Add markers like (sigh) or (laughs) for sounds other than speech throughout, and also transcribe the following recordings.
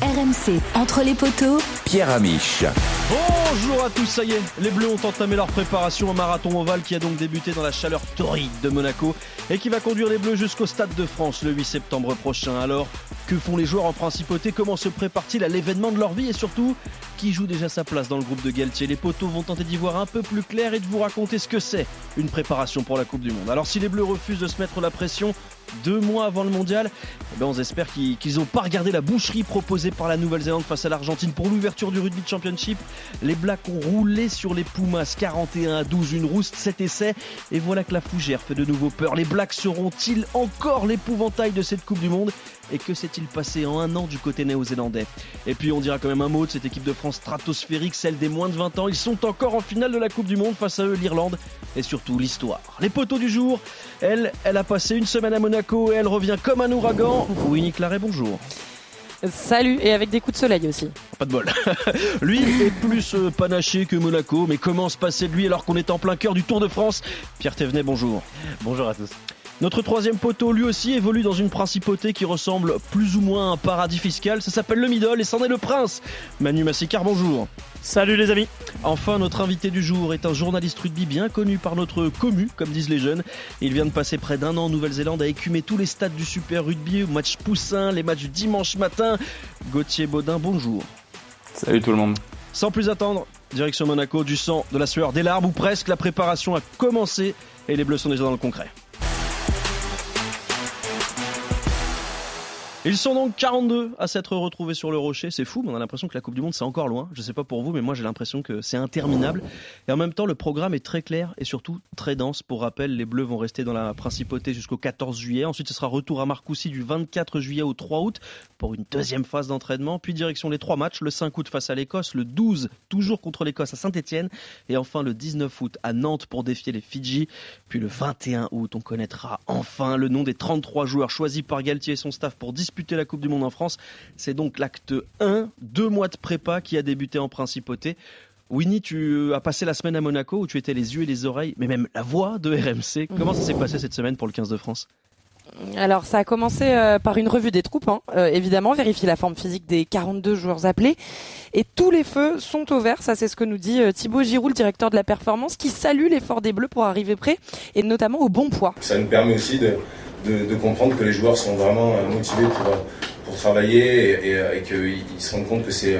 RMC, entre les poteaux, Pierre Amiche. Bonjour à tous, ça y est, les Bleus ont entamé leur préparation au marathon ovale qui a donc débuté dans la chaleur torride de Monaco et qui va conduire les Bleus jusqu'au Stade de France le 8 septembre prochain. Alors, que font les joueurs en principauté? Comment se préparent-ils à l'événement de leur vie? Et surtout, qui joue déjà sa place dans le groupe de Galtier? Les poteaux vont tenter d'y voir un peu plus clair et de vous raconter ce que c'est une préparation pour la Coupe du Monde. Alors, si les Bleus refusent de se mettre la pression, deux mois avant le mondial. Eh ben on espère qu'ils n'ont pas regardé la boucherie proposée par la Nouvelle-Zélande face à l'Argentine pour l'ouverture du Rugby Championship. Les Blacks ont roulé sur les Pumas 41 à 12, une rouste, 7 essais. Et voilà que la fougère fait de nouveau peur. Les Blacks seront-ils encore l'épouvantail de cette Coupe du Monde? Et que s'est-il passé en un an du côté néo-zélandais? Et puis on dira quand même un mot de cette équipe de France stratosphérique, celle des moins de 20 ans. Ils sont encore en finale de la Coupe du Monde face à eux l'Irlande et surtout l'histoire. Les poteaux du jour, elle, elle a passé une semaine à Monaco et elle revient comme un ouragan. Winnie Claret, bonjour. Salut, et avec des coups de soleil aussi. Pas de bol. (laughs) lui est plus euh, panaché que Monaco, mais comment se passer de lui alors qu'on est en plein cœur du Tour de France? Pierre Thévenet, bonjour. Bonjour à tous. Notre troisième poteau, lui aussi, évolue dans une principauté qui ressemble plus ou moins à un paradis fiscal. Ça s'appelle le Middle et c'en est le prince. Manu Massicard, bonjour. Salut les amis. Enfin, notre invité du jour est un journaliste rugby bien connu par notre commu, comme disent les jeunes. Il vient de passer près d'un an en Nouvelle-Zélande à écumer tous les stades du Super Rugby, match Poussin, les matchs du dimanche matin. Gauthier Baudin, bonjour. Salut tout le monde. Sans plus attendre, direction Monaco, du sang, de la sueur, des larmes ou presque, la préparation a commencé et les Bleus sont déjà dans le concret. Ils sont donc 42 à s'être retrouvés sur le rocher. C'est fou, mais on a l'impression que la Coupe du Monde c'est encore loin. Je sais pas pour vous, mais moi j'ai l'impression que c'est interminable. Et en même temps, le programme est très clair et surtout très dense. Pour rappel, les Bleus vont rester dans la principauté jusqu'au 14 juillet. Ensuite, ce sera retour à Marcoussis du 24 juillet au 3 août pour une deuxième phase d'entraînement. Puis direction les trois matchs le 5 août face à l'Écosse, le 12 toujours contre l'Écosse à Saint-Etienne et enfin le 19 août à Nantes pour défier les Fidji. Puis le 21 août, on connaîtra enfin le nom des 33 joueurs choisis par Galtier et son staff pour disputer la Coupe du Monde en France. C'est donc l'acte 1, deux mois de prépa qui a débuté en principauté. Winnie, tu as passé la semaine à Monaco où tu étais les yeux et les oreilles, mais même la voix de RMC. Comment ça s'est passé cette semaine pour le 15 de France? Alors ça a commencé euh, par une revue des troupes, hein. euh, évidemment, vérifier la forme physique des 42 joueurs appelés. Et tous les feux sont au vert, ça c'est ce que nous dit euh, Thibaut Giroud, le directeur de la performance, qui salue l'effort des Bleus pour arriver prêt et notamment au bon poids. Ça nous permet aussi de, de, comprendre que les joueurs sont vraiment motivés pour, pour travailler et, et qu'ils se rendent compte que c'est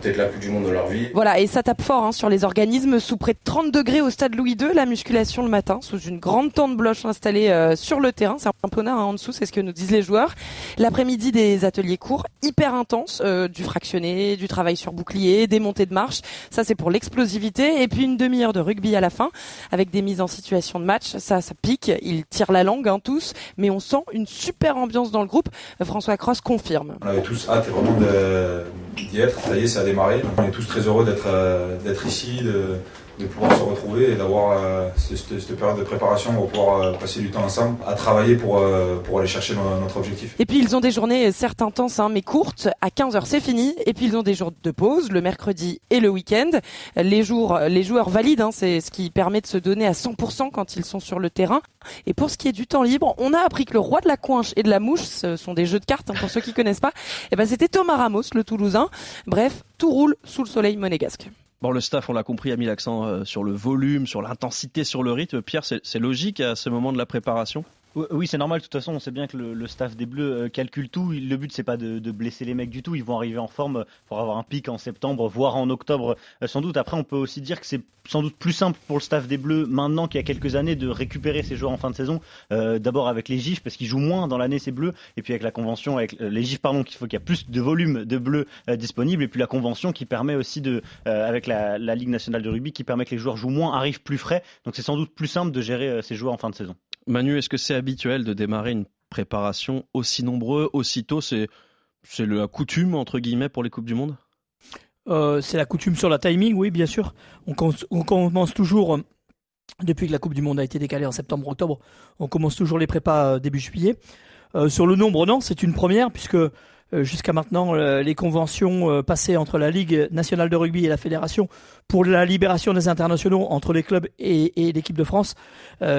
peut-être la Coupe du Monde de leur vie. Voilà, et ça tape fort hein, sur les organismes. Sous près de 30 degrés au stade Louis II, la musculation le matin, sous une grande tente bloche installée euh, sur le terrain. C'est un peu hein, en dessous, c'est ce que nous disent les joueurs. L'après-midi, des ateliers courts, hyper intenses, euh, du fractionné, du travail sur bouclier, des montées de marche. Ça, c'est pour l'explosivité. Et puis une demi-heure de rugby à la fin, avec des mises en situation de match. Ça, ça pique. Ils tirent la langue, hein, tous. Mais on sent une super ambiance dans le groupe. François Cross confirme. On avait tous hâte vraiment d'y être. Ça y est, ça On est tous très heureux d'être euh, ici, de pouvoir se retrouver et d'avoir euh, cette, période de préparation pour pouvoir euh, passer du temps ensemble à travailler pour, euh, pour aller chercher notre objectif. Et puis ils ont des journées certes intenses hein, mais courtes. À 15h c'est fini. Et puis ils ont des jours de pause le mercredi et le week-end. Les jours, les joueurs valident. Hein, c'est ce qui permet de se donner à 100% quand ils sont sur le terrain. Et pour ce qui est du temps libre, on a appris que le roi de la coinche et de la mouche, ce sont des jeux de cartes hein, pour ceux qui connaissent pas. Et (laughs) eh ben c'était Thomas Ramos, le Toulousain. Bref, tout roule sous le soleil monégasque. Bon, le staff, on l'a compris, a mis l'accent euh, sur le volume, sur l'intensité, sur le rythme. Pierre, c'est logique à ce moment de la préparation? Oui, c'est normal. De toute façon, on sait bien que le, staff des Bleus euh, calcule tout. Le but, c'est pas de, blesser les mecs du tout. Ils vont arriver en forme pour avoir un pic en septembre, voire en octobre, euh, sans doute. Après, on peut aussi dire que c'est sans doute plus simple pour le staff des Bleus maintenant qu'il y a quelques années de récupérer ces joueurs en fin de saison. D'abord avec les gifs, parce qu'ils jouent moins dans l'année ces Bleus, et puis avec la convention, avec les gifs, pardon, qu'il faut qu'il y a plus de volume de Bleus disponible, et puis la convention qui permet aussi de, avec la, la Ligue nationale de rugby, qui permet que les joueurs jouent moins, arrivent plus frais. Donc c'est sans doute plus simple de gérer ces joueurs en fin de saison. Manu, est-ce que c'est habituel de démarrer une préparation aussi nombreux, aussitôt C'est c'est la coutume entre guillemets pour les coupes du monde? Euh, C'est la coutume sur la timing, oui, bien sûr. On, commence toujours depuis que la Coupe du Monde a été décalée en septembre-octobre. On commence toujours les prépas euh, début juillet. Euh, sur le nombre, non, c'est une première puisque jusqu'à maintenant, euh, les conventions euh, passées entre la Ligue nationale de rugby et la fédération pour la libération des internationaux entre les clubs et, et l'équipe de France,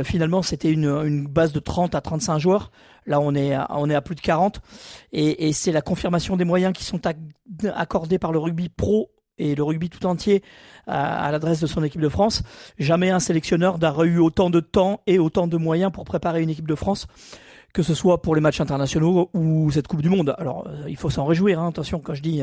finalement, c'était une, une, base de 30 à 35 joueurs. Là, on est à, on est à plus de 40. Et, et c'est la confirmation des moyens qui sont accordés par le rugby pro et le rugby tout entier à, à l'adresse de son équipe de France. Jamais un sélectionneur n'a eu autant de temps et autant de moyens pour préparer une équipe de France que ce soit pour les matchs internationaux ou cette Coupe du Monde. Alors, euh, il faut s'en réjouir. Hein. Attention, quand je dis,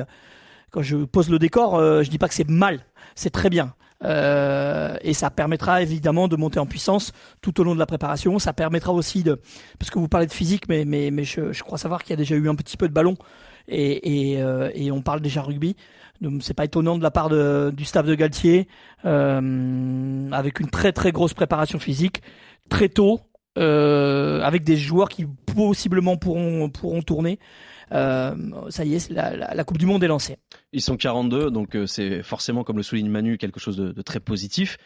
quand je pose le décor, euh, je dis pas que c'est mal, c'est très bien. Euh, et ça permettra évidemment de monter en puissance tout au long de la préparation. Ça permettra aussi de, parce que vous parlez de physique, mais je, crois savoir qu'il y a déjà eu un petit peu de ballon et on parle déjà rugby. Donc c'est pas étonnant de la part du staff de Galtier, avec une très très grosse préparation physique très tôt euh, avec des joueurs qui possiblement pourront pourront tourner. Euh, ça y est, la, Coupe du Monde est lancée. Ils sont 42, donc euh, c'est forcément, comme le souligne Manu, quelque chose de, très positif.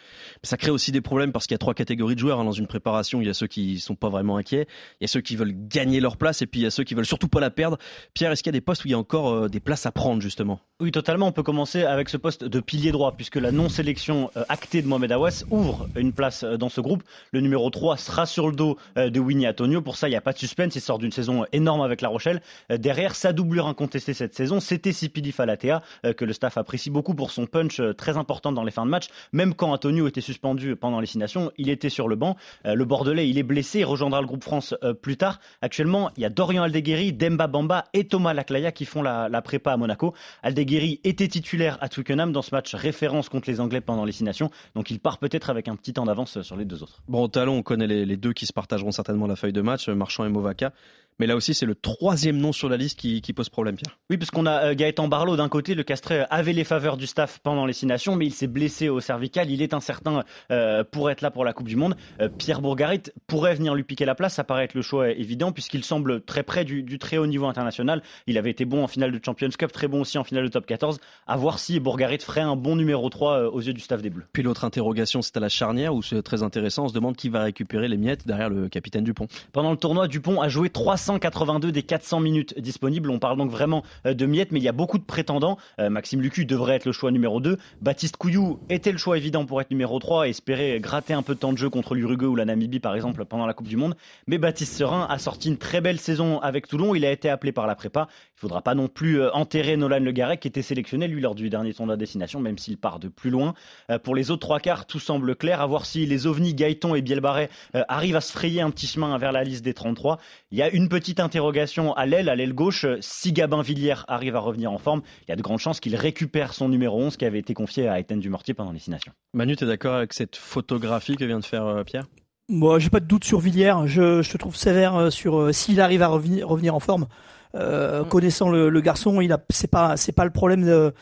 Ça crée aussi des problèmes parce qu'il y a trois catégories de joueurs hein, dans une préparation. Il y a ceux qui sont pas vraiment inquiets, il y a ceux qui veulent gagner leur place, et puis il y a ceux qui veulent surtout pas la perdre. Pierre, est-ce qu'il y a des postes où il y a encore euh, des places à prendre justement? Oui, totalement. On peut commencer avec ce poste de pilier droit, puisque la non-sélection euh, actée de Mohamed Awas ouvre une place dans ce groupe. Le numéro 3 sera sur le dos de Winnie Antonio. Pour ça, il n'y a pas de suspense. Il sort d'une saison énorme avec La Rochelle. derrière, sa doublure incontestée cette saison, c'était Sipili Falatea, que le staff apprécie beaucoup pour son punch euh, très important dans les fins de match. Même quand Antonio était suspendu pendant les six nations, il était sur le banc. Euh, le Bordelais, il est blessé, il rejoindra le groupe France euh, plus tard. Actuellement, il y a Dorian Aldeguerri, Demba Bamba et Thomas Laclaya qui font la, prépa à Monaco. Aldeguerri était titulaire à Twickenham dans ce match référence contre les Anglais pendant les six nations. Donc il part peut-être avec un petit temps d'avance sur les deux autres. Bon, au talon, on connaît les, les, deux qui se partageront certainement la feuille de match, Marchand et Movaka. Mais là aussi, c'est le troisième nom sur la liste qui, qui pose problème, Pierre. Oui, parce qu'on a Gaëtan Barlow d'un côté, le Castré avait les faveurs du staff pendant les six nations, mais il s'est blessé au cervical. Il est incertain euh, pour être là pour la Coupe du Monde. Euh, Pierre Bourgarit pourrait venir lui piquer la place. Ça paraît être le choix évident puisqu'il semble très près du, du, très haut niveau international. Il avait été bon en finale de Champions Cup, très bon aussi en finale de Top 14. À voir si Bourgarit ferait un bon numéro 3 euh, aux yeux du staff des Bleus. Puis l'autre interrogation, c'est à la charnière où c'est très intéressant. On se demande qui va récupérer les miettes derrière le capitaine Dupont. Pendant le tournoi, Dupont a joué 382 des 400 minutes disponibles. On parle donc vraiment de miettes, mais il y a beaucoup de prétendants. Maxime Lucu devrait être le choix numéro 2. Baptiste Couillou était le choix évident pour être numéro 3 et espérer gratter un peu de temps de jeu contre l'Uruguay ou la Namibie par exemple pendant la Coupe du Monde. Mais Baptiste Serin a sorti une très belle saison avec Toulon. Il a été appelé par la prépa. Il faudra pas non plus euh, enterrer Nolan Le Garec qui était sélectionné lui lors du dernier tournoi de destination même s'il part de plus loin. Euh, pour les autres trois quarts, tout semble clair. À voir si les ovnis Gaëton et Bielbarret euh, arrivent à se frayer un petit chemin vers la liste des 33. Il y a une petite interrogation à l'aile, à l'aile gauche. Si Gabin Villiers arrive à revenir en forme, il y a de grandes chances qu'il récupère son numéro 11 qui avait été confié à Étienne Dumortier pendant les six nations. Manu, tu es d'accord avec cette photographie que vient de faire euh, Pierre? Moi, j'ai pas de doute sur Villiers. Je, je te trouve sévère euh, sur euh, s'il arrive à revenir, revenir en forme. Euh, mm. Connaissant le, le, garçon, il a c'est pas c'est pas le problème de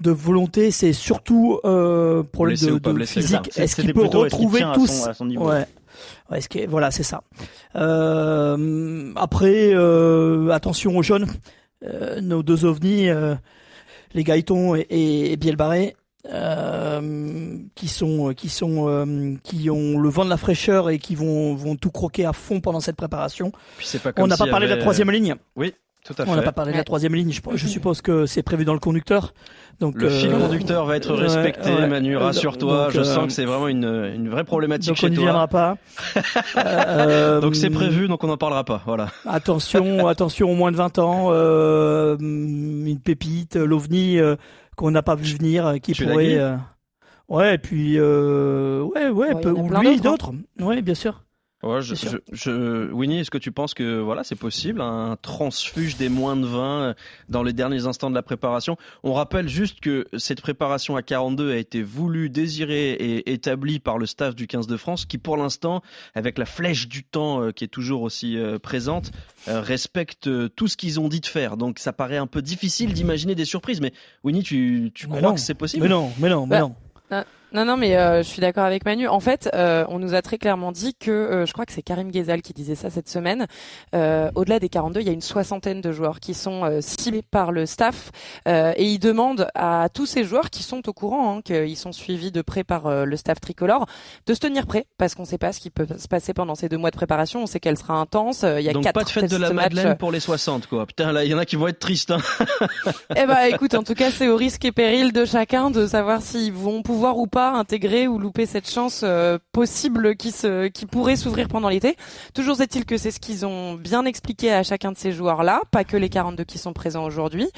de volonté, c'est surtout euh, problème blessé de, de physique. Est-ce qu'il peut retrouver à tous son, à son niveau? Ouais. Ouais, est-ce que voilà, c'est ça. Euh, après, euh, attention aux jeunes, euh, nos deux ovnis, les Gaëtons et, et, et Bielbarré, euh, qui sont qui sont euh, qui ont le vent de la fraîcheur et qui vont vont tout croquer à fond pendant cette préparation. Pas On n'a si pas parlé avait... de la troisième ligne. Oui. Tout à On n'a pas parlé de la troisième ligne. Je, (laughs) je suppose que c'est prévu dans le conducteur. Donc le fil conducteur va être respecté, ouais, Manu. Rassure-toi. Je euh, sens que c'est vraiment une, une vraie problématique donc chez on n'y viendra pas. (laughs) euh, donc c'est prévu, donc on n'en parlera pas. Voilà. Attention, (laughs) attention aux moins de 20 ans. Euh, une pépite, l'ovni euh, qu'on n'a pas vu venir, qui Tu pourrait. Euh... Ouais, et puis euh, ouais, ouais, Ouais, peu- ou lui, d'autres, d'autres. Ouais, bien sûr. Ouais, je, je, je- Winnie, est-ce que tu penses que voilà, c'est possible un transfuge des moins de 20 dans les derniers instants de la préparation? On rappelle juste que cette préparation à 42 a été voulue, désirée et établie par le staff du 15 de France, qui pour l'instant, avec la flèche du temps euh, qui est toujours aussi euh, présente, euh, respecte euh, tout ce qu'ils ont dit de faire. Donc ça paraît un peu difficile d'imaginer des surprises. Mais Winnie, tu, tu Mais crois non. que c'est possible? Mais non, mais non, mais Bah, non. ah. Non, non, mais euh, je suis d'accord avec Manu. En fait, euh, on nous a très clairement dit que, euh, je crois que c'est Karim Ghezal qui disait ça cette semaine, au-delà des 42, il y a une soixantaine de joueurs qui sont ciblés par le staff et ils demandent à tous ces joueurs qui sont au courant, hein, qu'ils sont suivis de près par le staff tricolore, de se tenir prêts parce qu'on ne sait pas ce qui peut se passer pendant ces deux mois de préparation. On sait qu'elle sera intense. Il y a Donc quatre pas de fête de la Madeleine pour les 60, quoi. Putain, là, il y en a qui vont être tristes. Hein. eh ben, écoute, en tout cas, c'est au risque et péril de chacun de savoir s'ils vont pouvoir ou pas intégrer ou louper cette chance euh, possible qui se qui pourrait s'ouvrir pendant l'été. Toujours est-il que c'est ce qu'ils ont bien expliqué à chacun de ces joueurs-là, pas que les 42 qui sont présents aujourd'hui.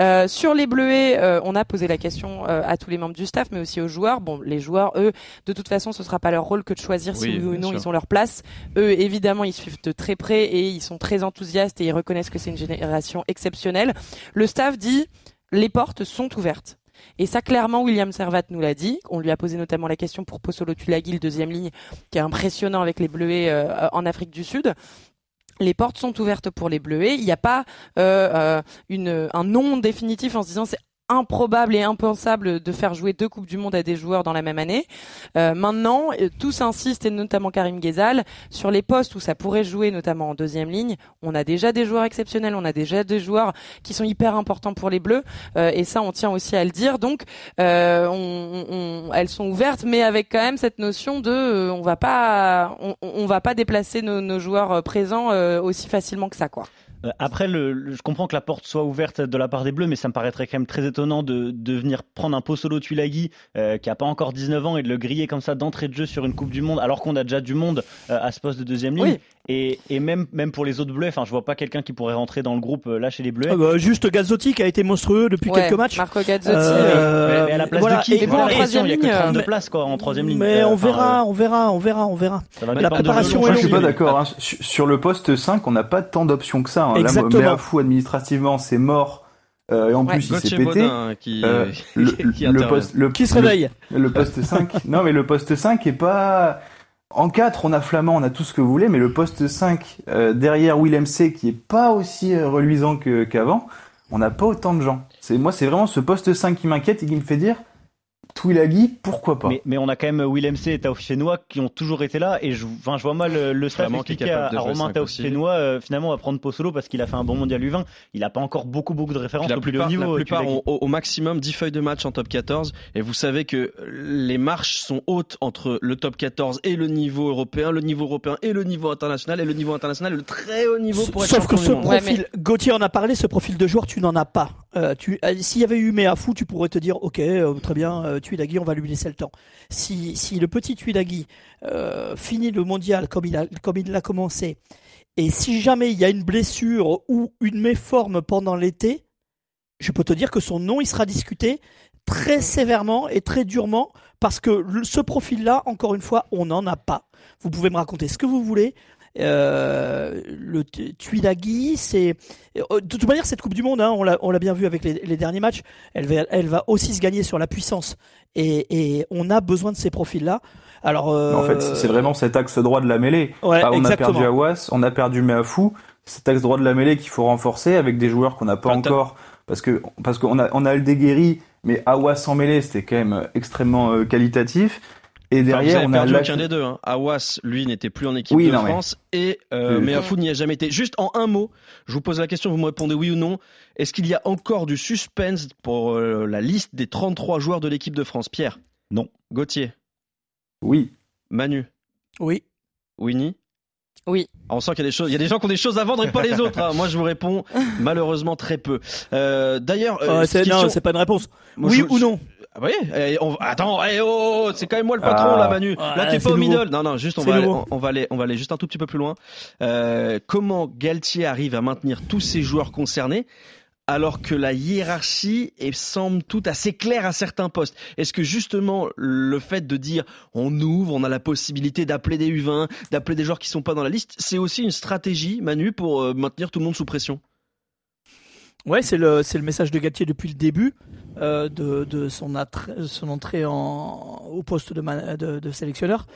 Euh, sur les Bleuets, euh, on a posé la question à tous les membres du staff, mais aussi aux joueurs. Bon, les joueurs, eux, de toute façon, ce sera pas leur rôle que de choisir si oui ou non ils ont leur place. Eux, évidemment, ils suivent de très près et ils sont très enthousiastes et ils reconnaissent que c'est une génération exceptionnelle. Le staff dit les portes sont ouvertes. Et ça, clairement, William Servat nous l'a dit. On lui a posé notamment la question pour Possolo Tulagi, le deuxième ligne, qui est impressionnant avec les Bleuets euh, en Afrique du Sud les portes sont ouvertes pour les Bleuets. Il n'y a pas euh, euh, un nom définitif en se disant c'est improbable et impensable de faire jouer deux coupes du monde à des joueurs dans la même année. Euh, maintenant, euh, tous insistent et notamment Karim Ghezal sur les postes où ça pourrait jouer, notamment en deuxième ligne. On a déjà des joueurs exceptionnels, on a déjà des joueurs qui sont hyper importants pour les Bleus euh, et ça, on tient aussi à le dire. Donc, euh, on, on, elles sont ouvertes, mais avec quand même cette notion de, euh, on va pas, on, on va pas déplacer nos, nos joueurs présents aussi facilement que ça, quoi. Euh, après, je comprends que la porte soit ouverte de la part des Bleus, mais ça me paraîtrait quand même très étonnant de, venir prendre un pot solo Tulagi euh, qui a pas encore 19 ans et de le griller comme ça d'entrée de jeu sur une Coupe du Monde, alors qu'on a déjà du monde euh, à ce poste de deuxième ligne. Et, et, même, même pour les autres Bleus, enfin, je vois pas quelqu'un qui pourrait rentrer dans le groupe là chez les Bleus. Ah bah, juste Gazzotti qui a été monstrueux depuis quelques matchs. Marco Gazzotti. mais, à la place de qui et bon, en troisième ligne, il y a que 32 places quoi en troisième ligne. Mais on verra, on verra, on verra, on verra. La préparation est longue. Je suis pas d'accord. Hein. Sur le poste 5, on n'a pas tant d'options que ça. Hein. Exactement administrativement, c'est mort. Euh, et en plus, il s'est pété. qui, euh, (laughs) le, qui, le, poste, le, qui se réveille. Le, poste 5. non, mais le poste 5 est pas. En 4, on a Flamand, on a tout ce que vous voulez, mais le poste 5, euh, derrière Willem C, qui est pas aussi euh, reluisant qu'avant, on n'a pas autant de gens. C'est Moi, c'est vraiment ce poste 5 qui m'inquiète et qui me fait dire Twilagi, pourquoi pas mais, mais, on a quand même Willem C et Taofifenois qui ont toujours été là et je, enfin, je vois mal le, le staff expliquer à, à Romain Taofifenois euh, finalement on va prendre Possolo parce qu'il a fait un bon mondial U20 il n'a pas encore beaucoup beaucoup de références la au plupart, plus haut niveau la plupart ont au, maximum 10 feuilles de match en top 14 et vous savez que les marches sont hautes entre le top 14 et le niveau européen le niveau européen et le niveau international. Et le niveau international le très haut niveau pour Sauf que ce profil, Gauthier en a parlé ce profil de joueur tu n'en as pas. Euh, tu euh, s'il y avait eu Méafou tu pourrais te dire ok euh, très bien euh, Tuilagi on va lui laisser le temps. Si, si le petit Tuilagi euh, finit le mondial comme il, a, comme il l'a commencé, et si jamais il y a une blessure ou une méforme pendant l'été, je peux te dire que son nom il sera discuté très sévèrement et très durement parce que ce profil-là, encore une fois, on n'en a pas. Vous pouvez me raconter ce que vous voulez. Euh, le Tuilagi, c'est euh, de toute manière cette Coupe du Monde, hein, on l'a bien vu avec les, les, derniers matchs, elle va, elle va aussi se gagner sur la puissance et, et on a besoin de ces profils-là. Alors, euh... en fait, c'est vraiment cet axe droit de la mêlée. Ouais, ah, on a perdu Awas, on a perdu Meafou. Cet axe droit de la mêlée qu'il faut renforcer avec des joueurs qu'on n'a pas encore, parce que parce qu'on a on a le déguéri, mais Awas en mêlée c'était quand même extrêmement euh, qualitatif. Et derrière, enfin, on a aucun des deux. Hein. Awas, lui, n'était plus en équipe oui, de non, France mais... et euh, Meafou n'y a jamais été. Juste en un mot, je vous pose la question, vous me répondez oui ou non. Est-ce qu'il y a encore du suspense pour euh, la liste des 33 joueurs de l'équipe de France? Pierre? Non. Gauthier? Oui. Manu? Oui. Winnie? Oui. On sent qu'il y a des choses, il y a des gens qui ont des choses à vendre et pas les autres. Hein. Moi, je vous réponds malheureusement très peu. Euh, D'ailleurs, euh, euh, c'est question... pas une réponse. Moi, oui je, ou non? Ah oui, eh, on... attends, eh, oh, oh, c'est quand même moi le patron ah. là, Manu. Ah, là, t'es pas au middle. Non, non, juste on va, aller, on, on, va aller, on va aller juste un tout petit peu plus loin. Euh, comment Galtier arrive à maintenir tous ces joueurs concernés alors que la hiérarchie est, semble tout assez claire à certains postes? Est-ce que justement le fait de dire on ouvre, on a la possibilité d'appeler des U20, d'appeler des joueurs qui sont pas dans la liste, c'est aussi une stratégie, Manu, pour euh, maintenir tout le monde sous pression? Ouais, c'est le c'est le message de Galtier depuis le début euh, de, son, entrée en, au poste de, sélectionneur.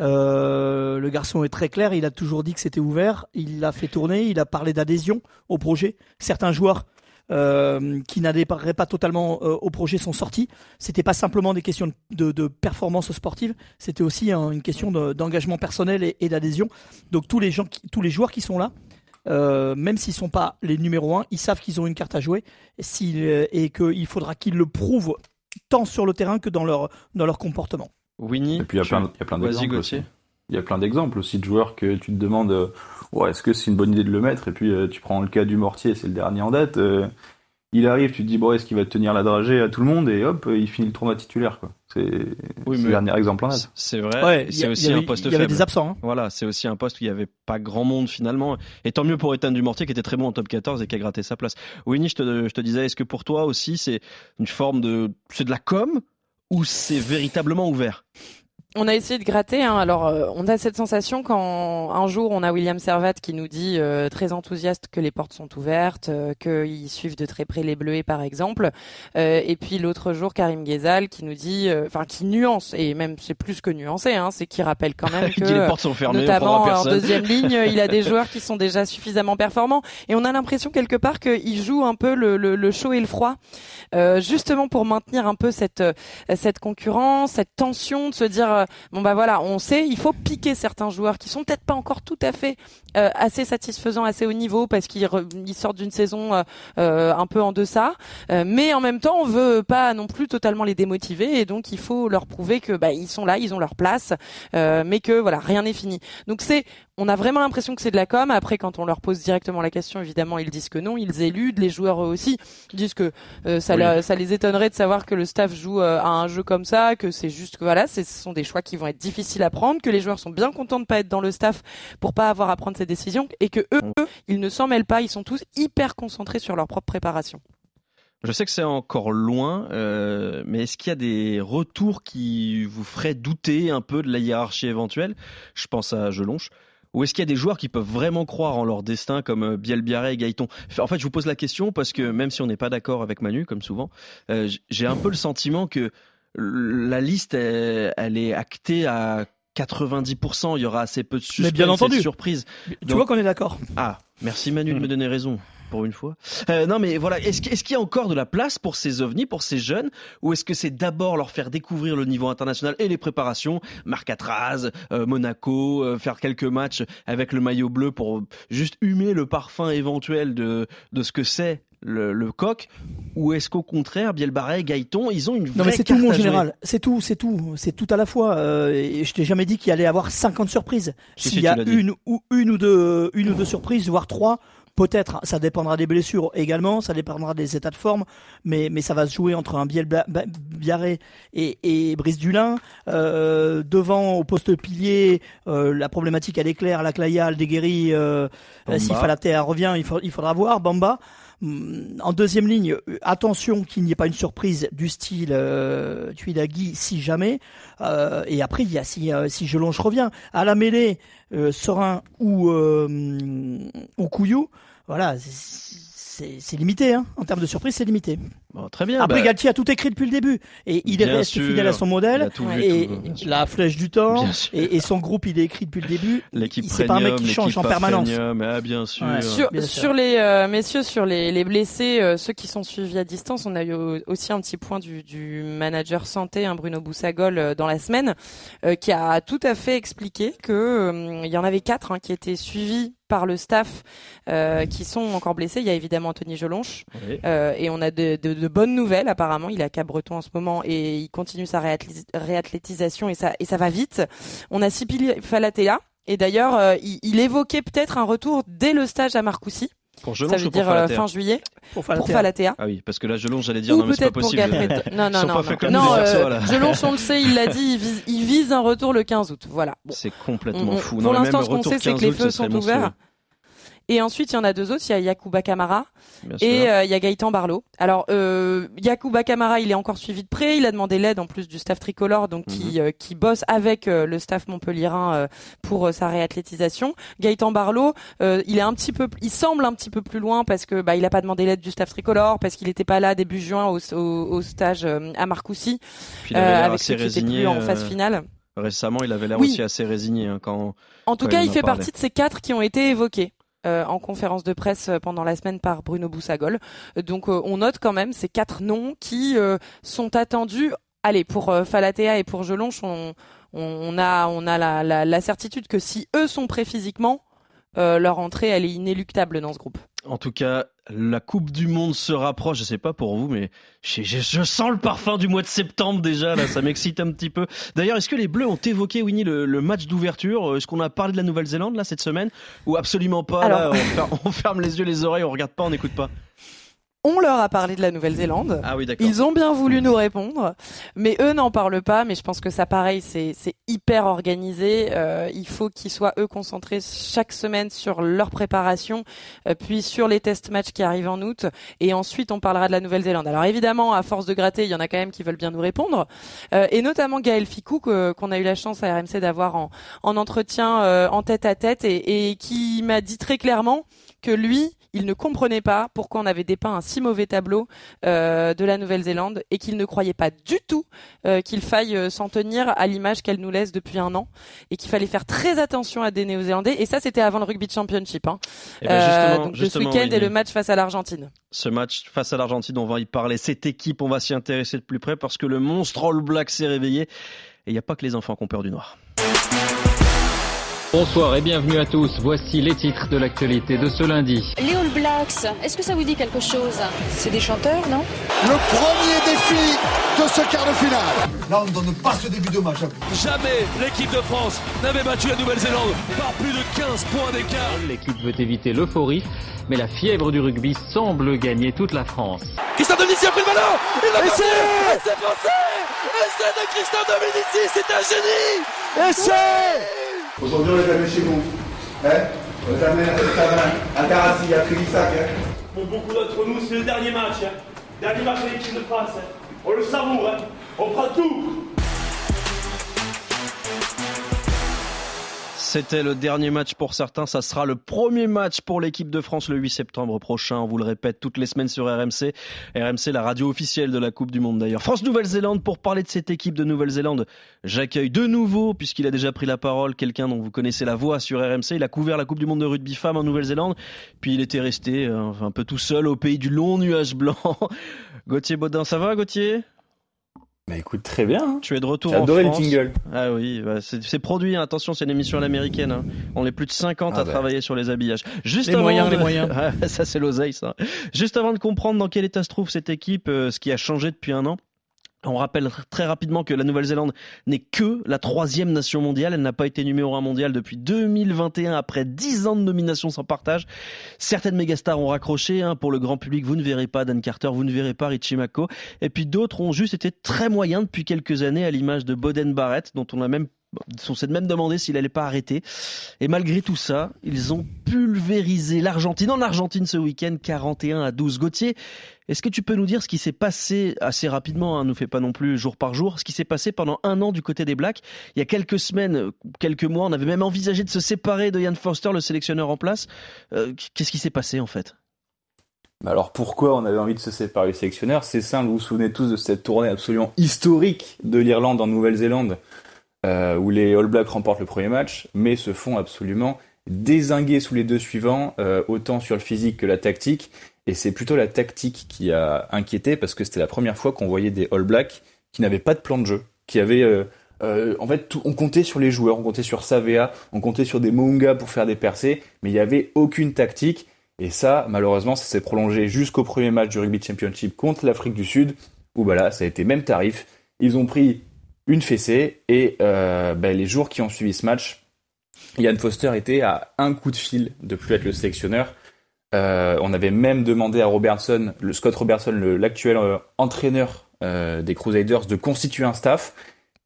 Euh, le garçon est très clair. Il a toujours dit que c'était ouvert. Il l'a fait tourner. Il a parlé d'adhésion au projet. Certains joueurs euh, qui n'adhéreraient pas totalement au projet sont sortis. C'était pas simplement des questions de, performance sportive, c'était aussi une question d'engagement personnel et, d'adhésion. Donc tous les joueurs qui sont là, euh, même s'ils sont pas les numéros 1, ils savent qu'ils ont une carte à jouer et, et qu'il faudra qu'ils le prouvent tant sur le terrain que dans leur, dans leur comportement. Winnie, et puis il y a plein, il y a plein d'exemples aussi. Il y a plein d'exemples aussi de joueurs que tu te demandes euh, ouais, est-ce que c'est une bonne idée de le mettre? Et puis euh, tu prends le cas du Mortier, c'est le dernier en date. Il arrive, tu te dis bon, est-ce qu'il va tenir la dragée à tout le monde Et hop, il finit le tournoi titulaire. quoi. C'est Oui, le dernier exemple en date. c'est vrai. Ouais, c'est aussi un avait- poste Il y avait faible. des absents. hein. Voilà, c'est aussi un poste où il n'y avait pas grand monde finalement. Et tant mieux pour Ethan Dumortier qui était très bon en top 14 et qui a gratté sa place. Winnie, je te, je te disais, est-ce que pour toi aussi c'est une forme de. C'est de la com ou c'est véritablement ouvert? On a essayé de gratter. Hein. Alors, euh, on a cette sensation quand un jour on a William Servat qui nous dit euh, très enthousiaste que les portes sont ouvertes, euh, qu'ils suivent de très près les Bleuets par exemple. Euh, et puis l'autre jour Karim Ghezal qui nous dit, euh, enfin qui nuance et même c'est plus que nuancé, hein, c'est qui rappelle quand même (laughs) que les portes sont fermées, notamment en deuxième ligne, il a des (laughs) joueurs qui sont déjà suffisamment performants et on a l'impression quelque part qu'il joue un peu le, le, le chaud et le froid, euh, justement pour maintenir un peu cette cette concurrence, cette tension de se dire bon bah voilà, on sait, il faut piquer certains joueurs qui sont peut-être pas encore tout à fait euh, assez satisfaisants, assez haut niveau parce qu'ils ils sortent d'une saison euh, euh, un peu en deçà, Euh, mais en même temps on veut pas non plus totalement les démotiver et donc il faut leur prouver que bah ils sont là, ils ont leur place, euh, mais que voilà rien n'est fini. Donc c'est on a vraiment l'impression que c'est de la com. Après, quand on leur pose directement la question, évidemment, ils disent que non. Ils éludent. Les joueurs eux aussi disent que euh, ça, Oui. la- ça les étonnerait de savoir que le staff joue euh, à un jeu comme ça, que c'est juste que voilà, ce sont des choix qui vont être difficiles à prendre, que les joueurs sont bien contents de pas être dans le staff pour pas avoir à prendre ces décisions et que eux, eux, ils ne s'en mêlent pas. Ils sont tous hyper concentrés sur leur propre préparation. Je sais que c'est encore loin, euh, mais est-ce qu'il y a des retours qui vous feraient douter un peu de la hiérarchie éventuelle? Je pense à Gelonche. Ou est-ce qu'il y a des joueurs qui peuvent vraiment croire en leur destin comme euh, Biel Biarré et Gaëton En fait, je vous pose la question parce que même si on n'est pas d'accord avec Manu, comme souvent, euh, j'ai un peu le sentiment que la liste, elle, elle est actée à 90%. Il y aura assez peu de suspense bien et de entendu. surprises. Tu Donc- vois qu'on est d'accord. Ah, merci Manu de Hmm. me donner raison pour une fois. Euh, non mais voilà, est-ce, est-ce qu'il y a encore de la place pour ces ovnis, pour ces jeunes, ou est-ce que c'est d'abord leur faire découvrir le niveau international et les préparations, Marcatraz, euh, Monaco, euh, faire quelques matchs avec le maillot bleu pour juste humer le parfum éventuel de, de ce que c'est le, le coq, ou est-ce qu'au contraire, Bielbarré, Gaëton, ils ont une vraie Non mais c'est tout mon général, c'est tout, c'est tout, c'est tout à la fois. Euh, et je t'ai jamais dit qu'il allait y avoir 50 surprises. Si, S'il si, y a dit. une ou une ou deux, une ou deux surprises, voire trois, peut-être. Ça dépendra des blessures également, ça dépendra des états de forme, mais mais ça va se jouer entre un Biel Biarré et, et Brice Dulin. Euh, devant au poste pilier, euh, la problématique elle est claire. La Claya, Aldeguerri, euh, si Falatea revient, il, faut- il faudra voir. Bamba. Hum, En deuxième ligne, euh, attention qu'il n'y ait pas une surprise du style euh, Tuilagi si jamais. Euh, et après, il y a si, euh, si Gelonge revient. À la mêlée, Sorin ou, ou Couillou, voilà, c'est limité. Hein. En termes de surprise, c'est limité. Bon, très bien. Après, bah, Galtier a tout écrit depuis le début. Et il Bien reste sûr. fidèle à son il modèle. a tout vu, Et tout, bien sûr. la flèche du temps. Bien sûr. Et, et son groupe, il est écrit depuis le début. L'équipe c'est pas un mec qui change en permanence. ah, bien sûr. Ouais. Sur, bien sûr. sur les euh, messieurs, sur les, les blessés, euh, ceux qui sont suivis à distance, on a eu au- aussi un petit point du, du manager santé, hein, Bruno Boussagol, euh, dans la semaine, euh, qui a tout à fait expliqué que euh, il y en avait quatre hein, qui étaient suivis par le staff, euh, qui sont encore blessés. Il y a évidemment Anthony Oui. euh, et on a de, de- de bonnes nouvelles apparemment. Il est à Cap-Breton en ce moment et il continue sa réathlétis- réathlétisation et ça, et ça va vite. On a Sipili Falatea. Et d'ailleurs, euh, il, il évoquait peut-être un retour dès le stage à Marcoussis. Pour Ça Gelonge veut pour dire euh, fin juillet Pour pour Falatea. Ah oui, parce que là, Gelonge, j'allais dire, Ou non, mais c'est pas peut-être pour possible. Galpret. (laughs) Non, non, non. non. Non, euh, (laughs) on le sait, il l'a dit, il vise, il vise un retour le 15 août. Voilà. Bon. C'est complètement On- fou. pour l'instant, ce qu'on sait, c'est que 15 les feux sont monstrueux. ouverts. Et ensuite, il y en a deux autres. Il y a Yakuba Kamara et euh, il y a Gaëtan Barlow. Alors, euh, Yakuba Kamara, il est encore suivi de près. Il a demandé l'aide en plus du staff tricolore, donc qui, euh, qui bosse avec euh, le staff montpellierin pour sa réathlétisation. Gaëtan Barlow, il est un petit peu, il semble un petit peu plus loin parce que bah, il a pas demandé l'aide du staff tricolore parce qu'il n'était pas là début juin au, au, au stage à Marcoussis Puis il avec ceux qui étaient résigné. plus en phase finale. Récemment, il avait l'air Oui. aussi assez résigné hein, quand. En tout cas, il fait partie de ces quatre qui ont été évoqués. En conférence de presse pendant la semaine par Bruno Boussagol. Donc on note quand même ces quatre noms qui sont attendus. Allez, pour Falatea et pour Jelonche, on, on a, on a la, la certitude que si eux sont prêts physiquement, leur entrée elle est inéluctable dans ce groupe. En tout cas, la Coupe du Monde se rapproche. Je sais pas pour vous, mais je, sens le parfum du mois de septembre déjà. Là, ça m'excite un petit peu. D'ailleurs, est-ce que les Bleus ont évoqué, Winnie, le, match d'ouverture? Est-ce qu'on a parlé de la Nouvelle-Zélande là cette semaine? Ou absolument pas (laughs) on, ferme les yeux, les oreilles, on regarde pas, on n'écoute pas? On leur a parlé de la Nouvelle-Zélande. Ah oui, d'accord. Ils ont bien voulu nous répondre, mais eux n'en parlent pas. Mais je pense que ça, pareil, c'est hyper organisé. Euh, il faut qu'ils soient eux concentrés chaque semaine sur leur préparation, euh, puis sur les test matchs qui arrivent en août, et ensuite on parlera de la Nouvelle-Zélande. Alors évidemment, à force de gratter, il y en a quand même qui veulent bien nous répondre, euh, et notamment Gaël Ficou qu'on a eu la chance à RMC d'avoir en, en, entretien euh, en tête à tête, et, et qui m'a dit très clairement que lui, il ne comprenait pas pourquoi on avait dépeint un si mauvais tableau euh, de la Nouvelle-Zélande et qu'il ne croyait pas du tout euh, qu'il faille euh, s'en tenir à l'image qu'elle nous laisse depuis un an et qu'il fallait faire très attention à des Néo-Zélandais. Et ça, c'était avant le Rugby Championship. Hein. Eh ben, donc ce week-end et le match face à l'Argentine. Ce match face à l'Argentine, on va y parler. Cette équipe, on va s'y intéresser de plus près parce que le monstre All Black s'est réveillé. Et il n'y a pas que les enfants qui ont peur du noir. Bonsoir et bienvenue à tous. Voici les titres de l'actualité de ce lundi. Les All Blacks, est-ce que ça vous dit quelque chose? C'est des chanteurs, non? Le premier défi de ce quart de finale. Là, on ne donne pas ce début de match. Jamais l'équipe de France n'avait battu la Nouvelle-Zélande par plus de 15 points d'écart. L'équipe veut éviter l'euphorie, mais la fièvre du rugby semble gagner toute la France. Christophe Dominici a pris le ballon Il a Et c'est français Et c'est de Christophe Dominici, c'est un génie Et c'est Aujourd'hui, on les amène chez nous. Hein? On les amène à Saint-Savin, à Trélissac. Hein? Pour beaucoup d'entre nous, c'est le dernier match. Hein. Dernier match de l'équipe de France. On le savoure. Hein. On prend tout. C'était le dernier match pour certains. Ça sera le premier match pour l'équipe de France le 8 septembre prochain. On vous le répète toutes les semaines sur RMC. RMC, la radio officielle de la Coupe du Monde d'ailleurs. France-Nouvelle-Zélande, pour parler de cette équipe de Nouvelle-Zélande, j'accueille de nouveau, puisqu'il a déjà pris la parole, quelqu'un dont vous connaissez la voix sur RMC. Il a couvert la Coupe du Monde de rugby femme en Nouvelle-Zélande. Puis il était resté euh, un peu tout seul au pays du long nuage blanc. (laughs) Gauthier Baudin, ça va Gauthier? Bah écoute, très bien. Hein. Tu es de retour J'ai en adoré le jingle. Ah oui, bah c'est produit. Hein. Attention, c'est une émission à l'américaine. Hein. On est plus de 50 Ah à bah. travailler sur les habillages. Juste Les avant moyens, de- les moyens. (laughs) Ah, ça c'est l'oseille, ça. Juste avant de comprendre dans quel état se trouve cette équipe, euh, ce qui a changé depuis un an. On rappelle très rapidement que la Nouvelle-Zélande n'est que la troisième nation mondiale. Elle n'a pas été numéro un mondial depuis 2021 après 10 ans de nomination sans partage. Certaines mégastars ont raccroché. hein. Pour le grand public, vous ne verrez pas Dan Carter, vous ne verrez pas Richie Mako. Et puis d'autres ont juste été très moyens depuis quelques années à l'image de Boden Barrett, dont on a même on s'est même demandé s'il allait pas arrêter. Et malgré tout ça, ils ont pulvérisé l'Argentine en Argentine ce week-end, 41 à 12. Gauthier, est-ce que tu peux nous dire ce qui s'est passé assez rapidement, hein, nous fait pas non plus jour par jour, ce qui s'est passé pendant un an du côté des Blacks? Il y a quelques semaines, quelques mois, on avait même envisagé de se séparer de Ian Foster, le sélectionneur en place. Euh, Qu'est-ce qui s'est passé en fait? Alors pourquoi on avait envie de se séparer du sélectionneur? C'est simple, vous vous souvenez tous de cette tournée absolument historique de l'Irlande en Nouvelle-Zélande, euh, où les All Blacks remportent le premier match, mais se font absolument désinguer sous les deux suivants, euh, autant sur le physique que la tactique. Et c'est plutôt la tactique qui a inquiété, parce que c'était la première fois qu'on voyait des All Blacks qui n'avaient pas de plan de jeu, qui avaient... euh, euh, en fait, tout- on comptait sur les joueurs, on comptait sur Savea, on comptait sur des Mounga pour faire des percées, mais il n'y avait aucune tactique. Et ça, malheureusement, ça s'est prolongé jusqu'au premier match du Rugby Championship contre l'Afrique du Sud, où bah là, ça a été même tarif. Ils ont pris une fessée, et euh, bah, les jours qui ont suivi ce match, Ian Foster était à un coup de fil de plus être le sélectionneur. Euh, on avait même demandé à Robertson, le Scott Robertson, l'actuel euh, entraîneur euh, des Crusaders, de constituer un staff.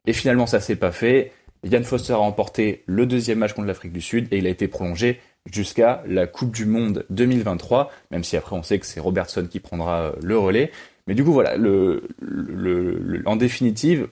Et finalement, ça s'est pas fait. Ian Foster a remporté le deuxième match contre l'Afrique du Sud et il a été prolongé jusqu'à la Coupe du Monde 2023, même si après on sait que c'est Robertson qui prendra euh, le relais. Mais du coup, voilà, le, le- le- en définitive,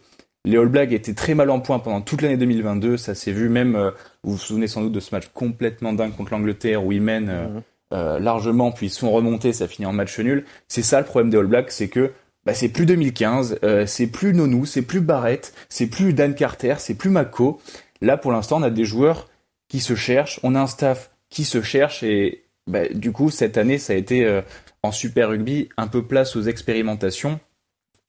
les All Blacks étaient très mal en point pendant toute l'année 2022. Ça s'est vu même, euh, vous vous souvenez sans doute de ce match complètement dingue contre l'Angleterre où ils mènent euh, euh, largement, puis ils sont remontés, ça finit en match nul. C'est ça le problème des All Blacks, c'est que bah, c'est plus 2015, euh, c'est plus Nonou, c'est plus Barrett, c'est plus Dan Carter, c'est plus Mako. Là, pour l'instant, on a des joueurs qui se cherchent, on a un staff qui se cherchent et bah, du coup cette année ça a été en Super Rugby un peu place aux expérimentations.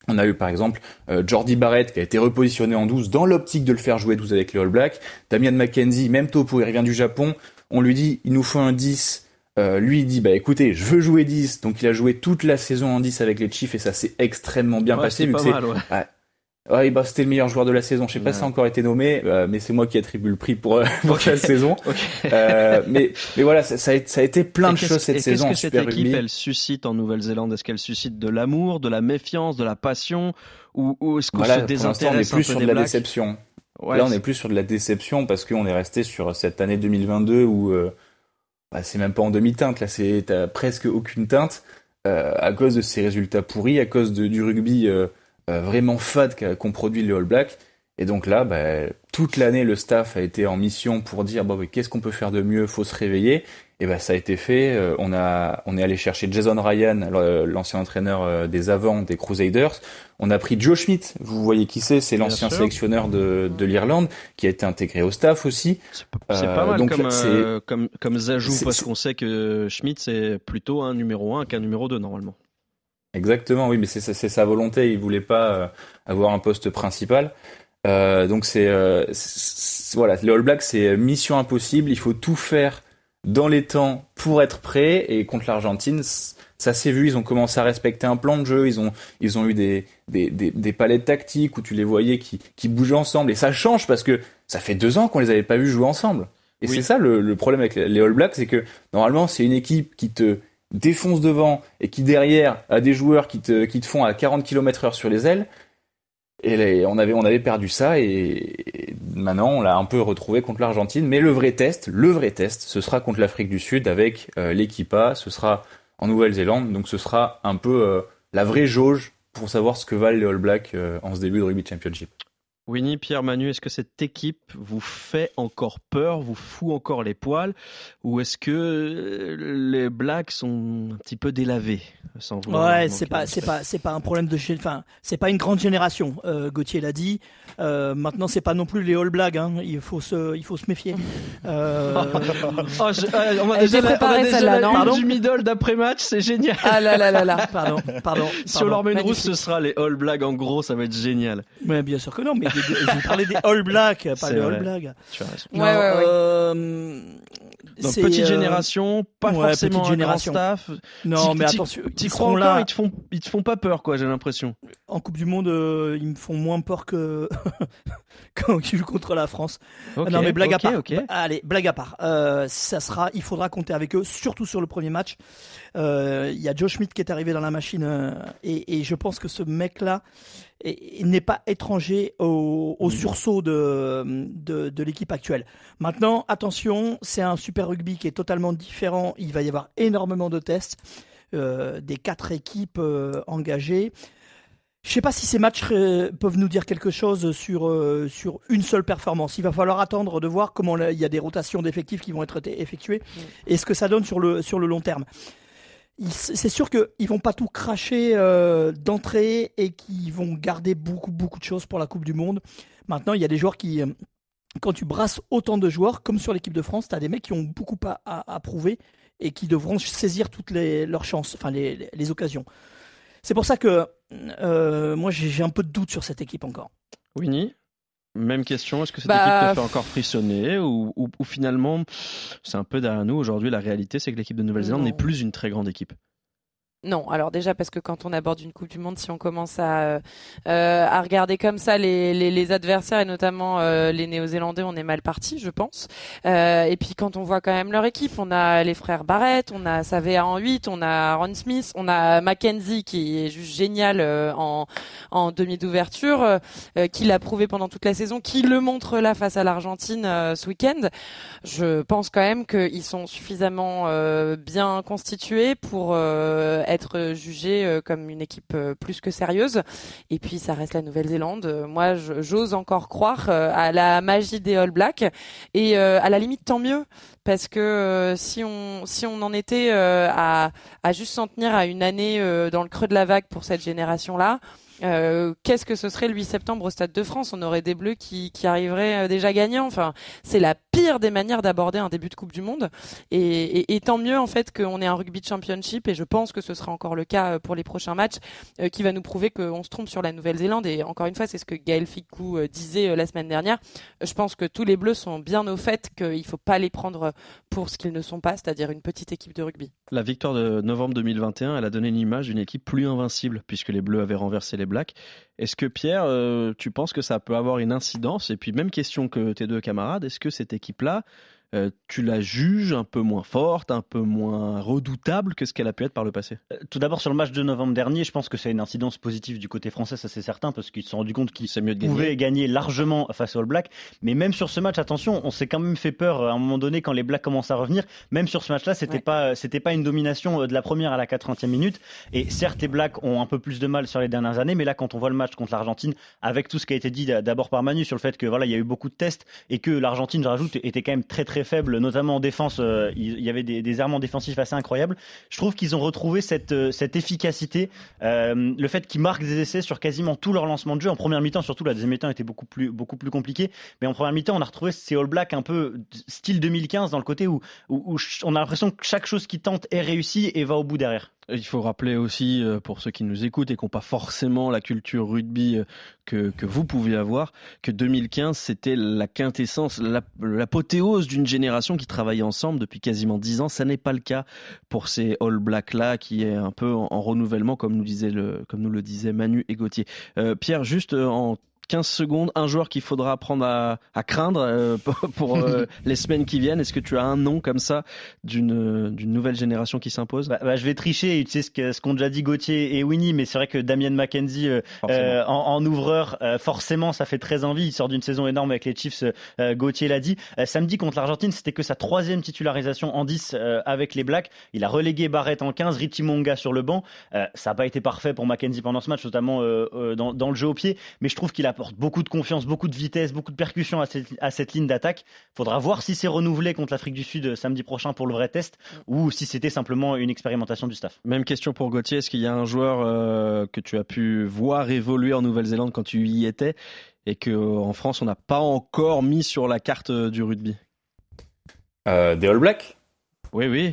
On a eu par exemple euh, Jordi Barrett qui a été repositionné en 12 dans l'optique de le faire jouer 12 avec les All Blacks. Damian McKenzie, même topo, il revient du Japon. On lui dit il nous faut un 10. Euh, lui il dit bah écoutez je veux jouer 10 donc il a joué toute la saison en 10 avec les Chiefs et ça s'est extrêmement bien Ouais, passé vu que c'est ouais. Ouais, bah, c'était le meilleur joueur de la saison. Je sais pas si ça a encore été nommé, euh, mais c'est moi qui attribue le prix pour, euh, pour la saison. (laughs) Euh, mais, mais voilà, ça, ça, a, été- ça a été plein Et de choses cette et saison Qu'est-ce que Super cette équipe, Rugby. elle suscite en Nouvelle-Zélande? Est-ce qu'elle suscite de l'amour, de la méfiance, de la passion? Ou, ou est-ce qu'on Voilà, se l'instant, on désintéresse est plus un peu sur des de la déception. Ouais, Là, on est plus sur de la déception parce qu'on est resté sur cette année 2022 où euh, bah, c'est même pas en demi-teinte. Là, c'est presque aucune teinte euh, à cause de ces résultats pourris, à cause de, du rugby euh, euh, vraiment fade qu'ont produit les All Blacks. Et donc là, bah, toute l'année, le staff a été en mission pour dire bon, mais qu'est-ce qu'on peut faire de mieux? Faut se réveiller. Et ben ça a été fait. Euh, on a on est allé chercher Jason Ryan, l'ancien entraîneur euh, des avants des Crusaders. On a pris Joe Schmidt. Vous voyez qui c'est? C'est l'ancien sélectionneur de, de l'Irlande qui a été intégré au staff aussi. C'est Euh, pas mal donc comme, euh, comme, comme Zajou, c'est- parce qu'on sait que Schmidt, c'est plutôt un numéro 1 qu'un numéro 2 normalement. Exactement, oui, mais c'est c'est sa volonté. Il voulait pas euh, avoir un poste principal. Euh, donc c'est euh, voilà, les All Blacks, c'est mission impossible. Il faut tout faire dans les temps pour être prêt. Et contre l'Argentine, ça s'est vu. Ils ont commencé à respecter un plan de jeu. Ils ont ils ont eu des des, des, des palettes tactiques où tu les voyais qui qui bougeaient ensemble. Et ça change parce que ça fait deux ans qu'on les avait pas vus jouer ensemble. Et Oui. c'est ça le, le problème avec les All Blacks, c'est que normalement c'est une équipe qui te défonce devant et qui derrière a des joueurs qui te, qui te font à 40 km heure sur les ailes. Et on avait, on avait perdu ça et, maintenant on l'a un peu retrouvé contre l'Argentine. Mais le vrai test, le vrai test, ce sera contre l'Afrique du Sud avec euh, l'équipe A. Ce sera en Nouvelle-Zélande. Donc ce sera un peu euh, la vraie jauge pour savoir ce que valent les All Blacks euh, en ce début de Rugby Championship. Winnie, Pierre, Manu, est-ce que cette équipe vous fait encore peur, vous fout encore les poils, ou est-ce que euh, les Blacks sont un petit peu délavés sans Ouais, c'est pas, c'est pas, c'est pas un problème de, enfin, c'est pas une grande génération. Euh, Gauthier l'a dit. Euh, maintenant, c'est pas non plus les All Blacks. Hein. Il faut se, il faut se méfier. Euh, (laughs) Oh, je- euh, on a Eh, déjà préparé celle-là, non du middle d'après-match, c'est génial. Ah là là là là. pardon, pardon. (laughs) Si on pardon. leur met une rousse, ce sera les All Blacks en gros, ça va être génial. Mais bien sûr que non. Mais des- des- je vous parlais des All Blacks, pas des. All Blacks. Tu as raison. Ouais, ouais, ouais. euh, Donc petite euh, génération, pas ouais, forcément petite un génération. grand staff. Non, mais attention, ils crois seront encore, là ils te font, ils te font pas peur, quoi. J'ai l'impression. En Coupe du Monde. euh, ils me font moins peur que quand ils jouent contre la France. Ok, non mais blague à part. Bah, Allez, blague à part. Euh, ça sera, il faudra compter avec eux, surtout sur le premier match. Euh, Il y a Joe Schmidt qui est arrivé dans la machine et, et je pense que ce mec-là est- n'est pas étranger au, au sursaut de, de, de l'équipe actuelle. Maintenant, attention, c'est un super rugby qui est totalement différent. Il va y avoir énormément de tests des quatre équipes engagées. Je sais pas si ces matchs euh, peuvent nous dire quelque chose sur, euh, sur une seule performance. Il va falloir attendre de voir comment il y a des rotations d'effectifs qui vont être effectuées et ce que ça donne sur le, sur le long terme. C'est sûr qu'ils vont pas tout cracher euh, d'entrée et qu'ils vont garder beaucoup, beaucoup de choses pour la Coupe du Monde. Maintenant, il y a des joueurs qui, quand tu brasses autant de joueurs, comme sur l'équipe de France, tu as des mecs qui ont beaucoup à, à- à prouver et qui devront saisir toutes les, leurs chances, enfin les, les- les occasions. C'est pour ça que euh, moi j'ai un peu de doute sur cette équipe encore. Winnie, même question. Est-ce que cette Bah, équipe te fait encore frissonner ou, ou- ou finalement, c'est un peu derrière nous aujourd'hui. La réalité, c'est que l'équipe de Nouvelle-Zélande n'est plus une très grande équipe. Non, alors déjà parce que quand on aborde une Coupe du Monde, si on commence à, euh, euh, à regarder comme ça les, les, les adversaires et notamment euh, les Néo-Zélandais, on est mal parti, je pense. Euh, et puis quand on voit quand même leur équipe, on a les frères Barrett, on a Savea en 8, on a Ron Smith, on a Mackenzie qui est juste génial euh, en, en demi d'ouverture, euh, qui l'a prouvé pendant toute la saison, qui le montre là face à l'Argentine ce week-end. Je pense quand même qu'ils sont suffisamment bien constitués pour euh, être jugés euh, comme une équipe euh, plus que sérieuse. Et puis ça reste la Nouvelle-Zélande. Euh, Moi, j'ose encore croire euh, à la magie des All Blacks et euh, à la limite tant mieux parce que euh, si on si on en était euh, à à juste s'en tenir à une année euh, dans le creux de la vague pour cette génération là. qu'est-ce que ce serait le 8 septembre au Stade de France? On aurait des Bleus qui, qui arriveraient déjà gagnants. Enfin, c'est la pire des manières d'aborder un début de Coupe du Monde. Et, et, tant mieux en fait qu'on ait un rugby championship. Et je pense que ce sera encore le cas pour les prochains matchs, qui va nous prouver qu'on se trompe sur la Nouvelle-Zélande. Et encore une fois, c'est ce que Gaël Ficou disait la semaine dernière. Je pense que tous les Bleus sont bien au fait qu'il faut pas les prendre pour ce qu'ils ne sont pas, c'est-à-dire une petite équipe de rugby. La victoire de novembre 2021, elle a donné une image d'une équipe plus invincible, puisque les Bleus avaient renversé les Blacks. Est-ce que Pierre, euh, tu penses que ça peut avoir une incidence? Et puis même question que tes deux camarades, est-ce que cette équipe-là, euh, tu la juges un peu moins forte, un peu moins redoutable que ce qu'elle a pu être par le passé? Euh, Tout d'abord sur le match de novembre dernier, je pense que c'est une incidence positive du côté français, ça c'est certain, parce qu'ils se sont rendus compte qu'ils de gagner. pouvaient gagner largement face aux All Blacks. Mais même sur ce match, attention, on s'est quand même fait peur euh, à un moment donné quand les Blacks commencent à revenir. Même sur ce match-là, c'était Ouais. pas c'était pas une domination de la première à la 80e minute. Et certes, les Blacks ont un peu plus de mal sur les dernières années, mais là, quand on voit le match contre l'Argentine, avec tout ce qui a été dit d'abord par Manu sur le fait que voilà, il y a eu beaucoup de tests et que l'Argentine, je rajoute, était quand même très très faible, notamment en défense. euh, il y avait des, errements défensifs assez incroyables. Je trouve qu'ils ont retrouvé cette, euh, cette efficacité, euh, le fait qu'ils marquent des essais sur quasiment tous leurs lancements de jeu. En première mi-temps, surtout, la deuxième mi-temps était beaucoup plus, beaucoup plus compliquée. Mais en première mi-temps, on a retrouvé ces All Blacks un peu style 2015 dans le côté où, où, où on a l'impression que chaque chose qui tente est réussie et va au bout derrière. Il faut rappeler aussi, euh, pour ceux qui nous écoutent et qui n'ont pas forcément la culture rugby euh, que, que vous pouvez avoir, que 2015, c'était la quintessence, la- l'apothéose d'une génération qui travaillait ensemble depuis quasiment 10 ans. Ça n'est pas le cas pour ces All Blacks-là, qui est un peu en, en renouvellement, comme nous, disait le, comme nous le disaient Manu et Gauthier. Euh, Pierre, juste en 15 secondes, un joueur qu'il faudra apprendre à, à craindre euh, (laughs) pour, pour, euh, (laughs) les semaines qui viennent. Est-ce que tu as un nom comme ça d'une d'une nouvelle génération qui s'impose? Bah, bah, je vais tricher, tu sais ce qu'ont déjà dit Gauthier et Winnie, mais c'est vrai que Damien McKenzie euh, en, en ouvreur, forcément, ça fait très envie. Il sort d'une saison énorme avec les Chiefs, Gauthier l'a dit. Samedi contre l'Argentine, c'était que sa troisième titularisation en 10 euh, avec les Blacks. Il a relégué Barrett en 15, Richie Monga sur le banc. Ça n'a pas été parfait pour McKenzie pendant ce match, notamment dans, dans le jeu au pied, mais je trouve qu'il apporte beaucoup de confiance, beaucoup de vitesse, beaucoup de percussion à cette, à cette ligne d'attaque. Faudra voir si c'est renouvelé contre l'Afrique du Sud euh, samedi prochain pour le vrai test ou si c'était simplement une expérimentation du staff. Même question pour Gauthier. Est-ce qu'il y a un joueur euh, que tu as pu voir évoluer en Nouvelle-Zélande quand tu y étais et que euh, en France on n'a pas encore mis sur la carte du rugby? Euh, des All Blacks? Oui, oui.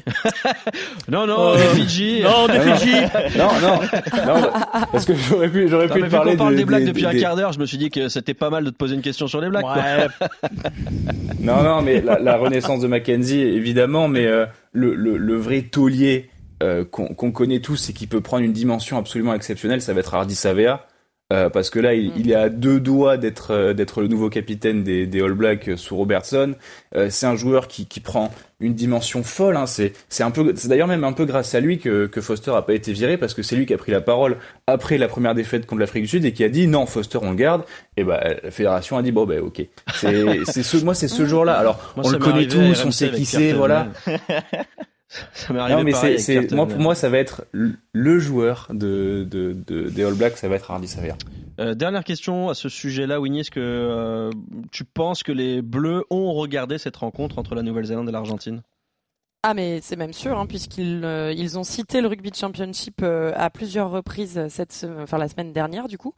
(laughs) non, non, Oh. les Fidji. Non, des Fidji. non, non, non, parce que j'aurais pu, j'aurais pu te parler qu'on parle de- des blagues des- depuis un des- quart d'heure, je me suis dit que c'était pas mal de te poser une question sur les blagues. quoi. Ouais, (laughs) Non, non, mais la, la renaissance de Mackenzie, évidemment, mais euh, le, le, le vrai taulier euh, qu'on qu'on connaît tous et qui peut prendre une dimension absolument exceptionnelle, ça va être Hardy Savea. Euh, parce que là, il, il est à deux doigts d'être euh, d'être le nouveau capitaine des, des All Blacks euh, sous Robertson. Euh, c'est un joueur qui, qui prend une dimension folle. Hein. C'est c'est un peu c'est d'ailleurs même un peu grâce à lui que, que Foster a pas été viré parce que c'est lui qui a pris la parole après la première défaite contre l'Afrique du Sud et qui a dit non Foster on le garde. Et bah la fédération a dit bon ben ok. C'est c'est ce moi c'est ce (laughs) jour-là. Alors Moi, on le connaît tous, on sait qui c'est, voilà. (laughs) (laughs) Ça m'est arrivé Non mais pareil c'est avec c'est moi pour moi ça va être le- joueur de, de, de des All Blacks, ça va être Hardy Savea. Euh, dernière question à ce sujet-là, Winnie. Est-ce que euh, tu penses que les Bleus ont regardé cette rencontre entre la Nouvelle-Zélande et l'Argentine? Ah mais c'est même sûr hein, puisqu'ils euh, ils ont cité le rugby championship euh, à plusieurs reprises cette enfin la semaine dernière du coup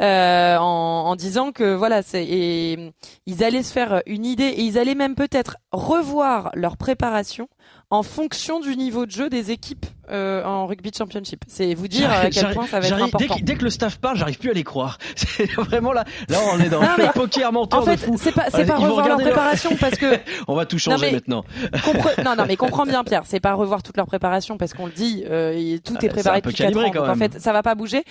euh, en, en disant que voilà c'est et ils allaient se faire une idée et ils allaient même peut-être revoir leur préparation en fonction du niveau de jeu des équipes euh, en rugby championship. C'est vous dire à quel point ça va être j'arrive- dès important. que, dès que le staff parle, j'arrive plus à les croire. (laughs) C'est vraiment là. Là, on est dans le poker menteur En fait, de fou. c'est pas c'est pas revoir leur préparation parce que (laughs) On va tout changer mais- maintenant. Compre- non, non, mais (laughs) comprends bien, Pierre. C'est pas revoir toute leur préparation parce qu'on le dit, euh, tout Ah, est préparé peu depuis 4 calibré ans. Donc, en fait, ça va pas bouger.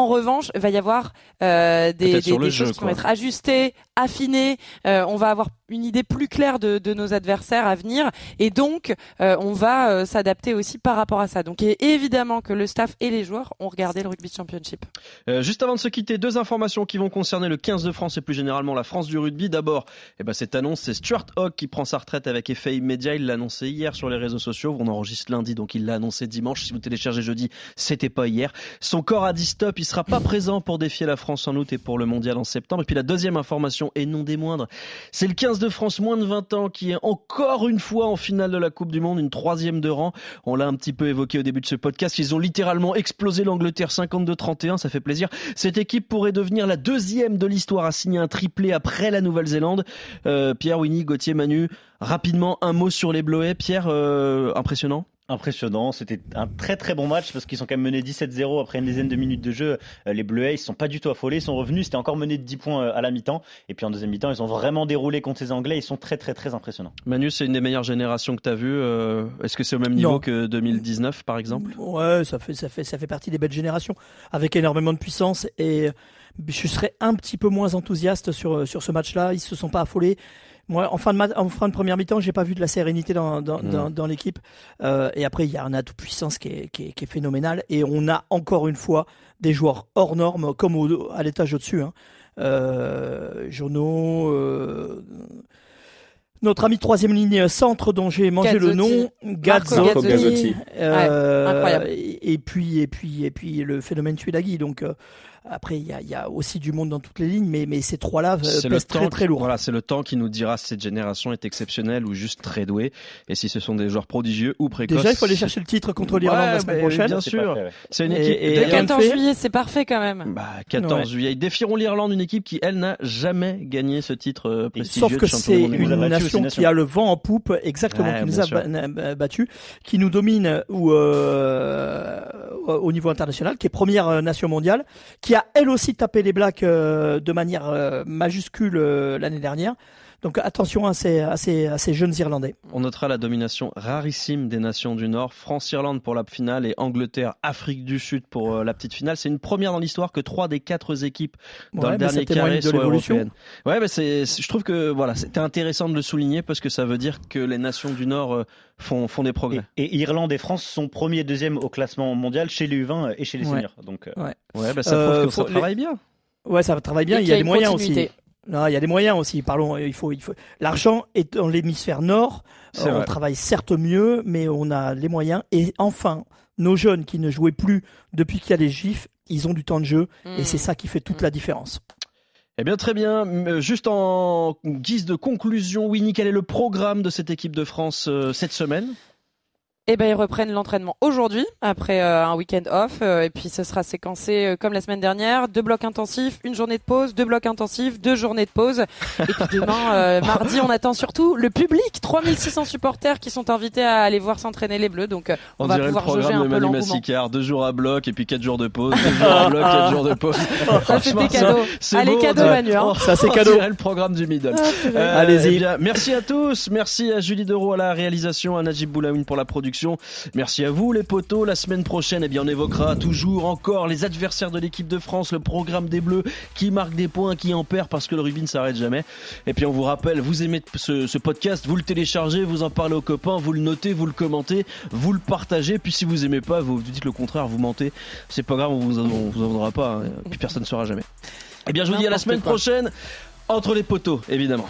En revanche, il va y avoir euh, des, des, des jeu, choses qui quoi. vont être ajustées, affinées. Euh, on va avoir une idée plus claire de, de nos adversaires à venir, et donc euh, on va euh, s'adapter aussi par rapport à ça. Donc et évidemment que le staff et les joueurs ont regardé le rugby championship. Euh, juste avant de se quitter, deux informations qui vont concerner le 15 de France et plus généralement la France du rugby. D'abord, eh ben, cette annonce, c'est Stuart Hogg qui prend sa retraite avec effet immédiat. Il l'a annoncé hier sur les réseaux sociaux. On enregistre lundi, donc il l'a annoncé dimanche. Si vous téléchargez jeudi, c'était pas hier. Son corps a dit stop. Il sera pas présent pour défier la France en août et pour le mondial en septembre. Et puis la deuxième information, et non des moindres, c'est le 15 de France moins de 20 ans qui est encore une fois en finale de la Coupe du Monde, une troisième de rang. On l'a un petit peu évoqué au début de ce podcast. Ils ont littéralement explosé l'Angleterre 52-31. Ça fait plaisir. Cette équipe pourrait devenir la deuxième de l'histoire à signer un triplé après la Nouvelle-Zélande. Euh, Pierre, Winnie, Gauthier, Manu, rapidement un mot sur les Bleuets. Pierre, euh, impressionnant? Impressionnant, c'était un très très bon match parce qu'ils sont quand même menés 17-0 après une dizaine de minutes de jeu. Euh, les Bleuets, ils sont pas du tout affolés, ils sont revenus, c'était encore mené de 10 points euh, à la mi-temps et puis en deuxième mi-temps, ils ont vraiment déroulé contre ces Anglais, ils sont très très très impressionnants. Manu, c'est une des meilleures générations que tu as vues. Euh, Est-ce que c'est au même niveau Non. que 2019 par exemple? Ouais, ça fait, ça fait, ça fait partie des belles générations, avec énormément de puissance. Et je serais un petit peu moins enthousiaste sur, sur ce match-là. Ils se sont pas affolés. Moi, en fin de, ma- en fin de première mi-temps, j'ai pas vu de la sérénité dans, dans, Mm. dans, dans l'équipe. Euh, et après, il y a un atout puissance qui est, qui, est, qui est phénoménal. Et on a encore une fois des joueurs hors normes, comme au, à l'étage au-dessus. Hein. Euh, Jono, euh, notre ami de troisième ligne centre dont j'ai mangé le nom, Gazzotti, Gazzotti. euh, Ouais, incroyable. Et, et puis et puis et puis le phénomène Tuilagi. Donc euh, après il y a, il y a aussi du monde dans toutes les lignes, mais mais ces trois-là euh, le pèsent très temps très qui- lourd. Voilà, c'est le temps qui nous dira si cette génération est exceptionnelle ou juste très douée, et si ce sont des joueurs prodigieux ou précoces. Déjà, il faut aller chercher le titre contre l'Irlande Ouais, la semaine prochaine. Bien sûr, c'est une équipe. et- Le d'ailleurs, rien 14 fait. juillet, c'est parfait quand même. Bah, 14 Ouais. juillet. Ils défieront l'Irlande, une équipe qui, elle, n'a jamais gagné ce titre euh, prestigieux. Sauf que c'est une nation qui a le vent en poupe, exactement, Ouais, qui nous a sûr. ba- ba- battus, qui nous domine ou euh, au niveau international, qui est première nation mondiale, qui a elle aussi tapé les Blacks euh, de manière euh, majuscule euh, l'année dernière. Donc attention à ces, à ces, à ces jeunes Irlandais. On notera la domination rarissime des nations du Nord. France-Irlande pour la finale et Angleterre-Afrique du Sud pour euh, la petite finale. C'est une première dans l'histoire que trois des quatre équipes dans Ouais, le dernier carré de soient l'évolution. européennes. Ouais, mais c'est, c'est- je trouve que voilà, c'était intéressant de le souligner parce que ça veut dire que les nations du Nord euh, font, font des progrès. Et, et Irlande et France sont premiers et deuxième au classement mondial chez les U20 et chez les Ouais. seniors. Donc euh, Ouais. Ouais, bah, ça Euh, que travaille bien. Ouais, ça travaille bien. Et Il y a y a des moyens continuité. aussi. Non, il y a des moyens aussi. Parlons. Il faut, il faut. L'argent est dans l'hémisphère nord. Euh, on vrai. travaille certes mieux, mais on a les moyens. Et enfin, nos jeunes qui ne jouaient plus depuis qu'il y a les gifs, ils ont du temps de jeu, et c'est ça qui fait toute la différence. Eh bien, très bien. Euh, Juste en guise de conclusion, Winnie, quel est le programme de cette équipe de France euh, cette semaine Eh ben ils reprennent l'entraînement aujourd'hui après euh, un week-end off euh, et puis ce sera séquencé euh, comme la semaine dernière, deux blocs intensifs, une journée de pause, deux blocs intensifs, deux journées de pause et puis demain euh, (laughs) mardi on attend surtout le public, 3600 supporters qui sont invités à aller voir s'entraîner les Bleus donc on, On, va dirait le pouvoir jauger programme un de peu Manu l'engouement. Massicard, deux jours à bloc et puis quatre jours de pause, deux jours à bloc, quatre jours de pause. (laughs) Ça c'était cadeau. c'est Allez beau, cadeau on Manu. hein. Ça, c'est on cadeau. dirait le programme du middle. Euh, Allez-y. eh merci à tous, merci à Julie Deroux à la réalisation, à Najib Boulaoun pour la production. Merci à vous les potos. La semaine prochaine, eh bien, on évoquera toujours encore les adversaires de l'équipe de France, le programme des Bleus qui marque des points, qui en perd parce que le rugby ne s'arrête jamais. Et puis on vous rappelle, vous aimez ce, ce podcast, vous le téléchargez, vous en parlez aux copains, vous le notez, vous le commentez, vous le partagez. Puis si vous aimez pas, vous vous dites le contraire, vous mentez. C'est pas grave, on vous, on vous en donnera pas. hein. Puis personne ne saura jamais. Eh bien, je vous dis à la semaine prochaine. Entre les poteaux, évidemment.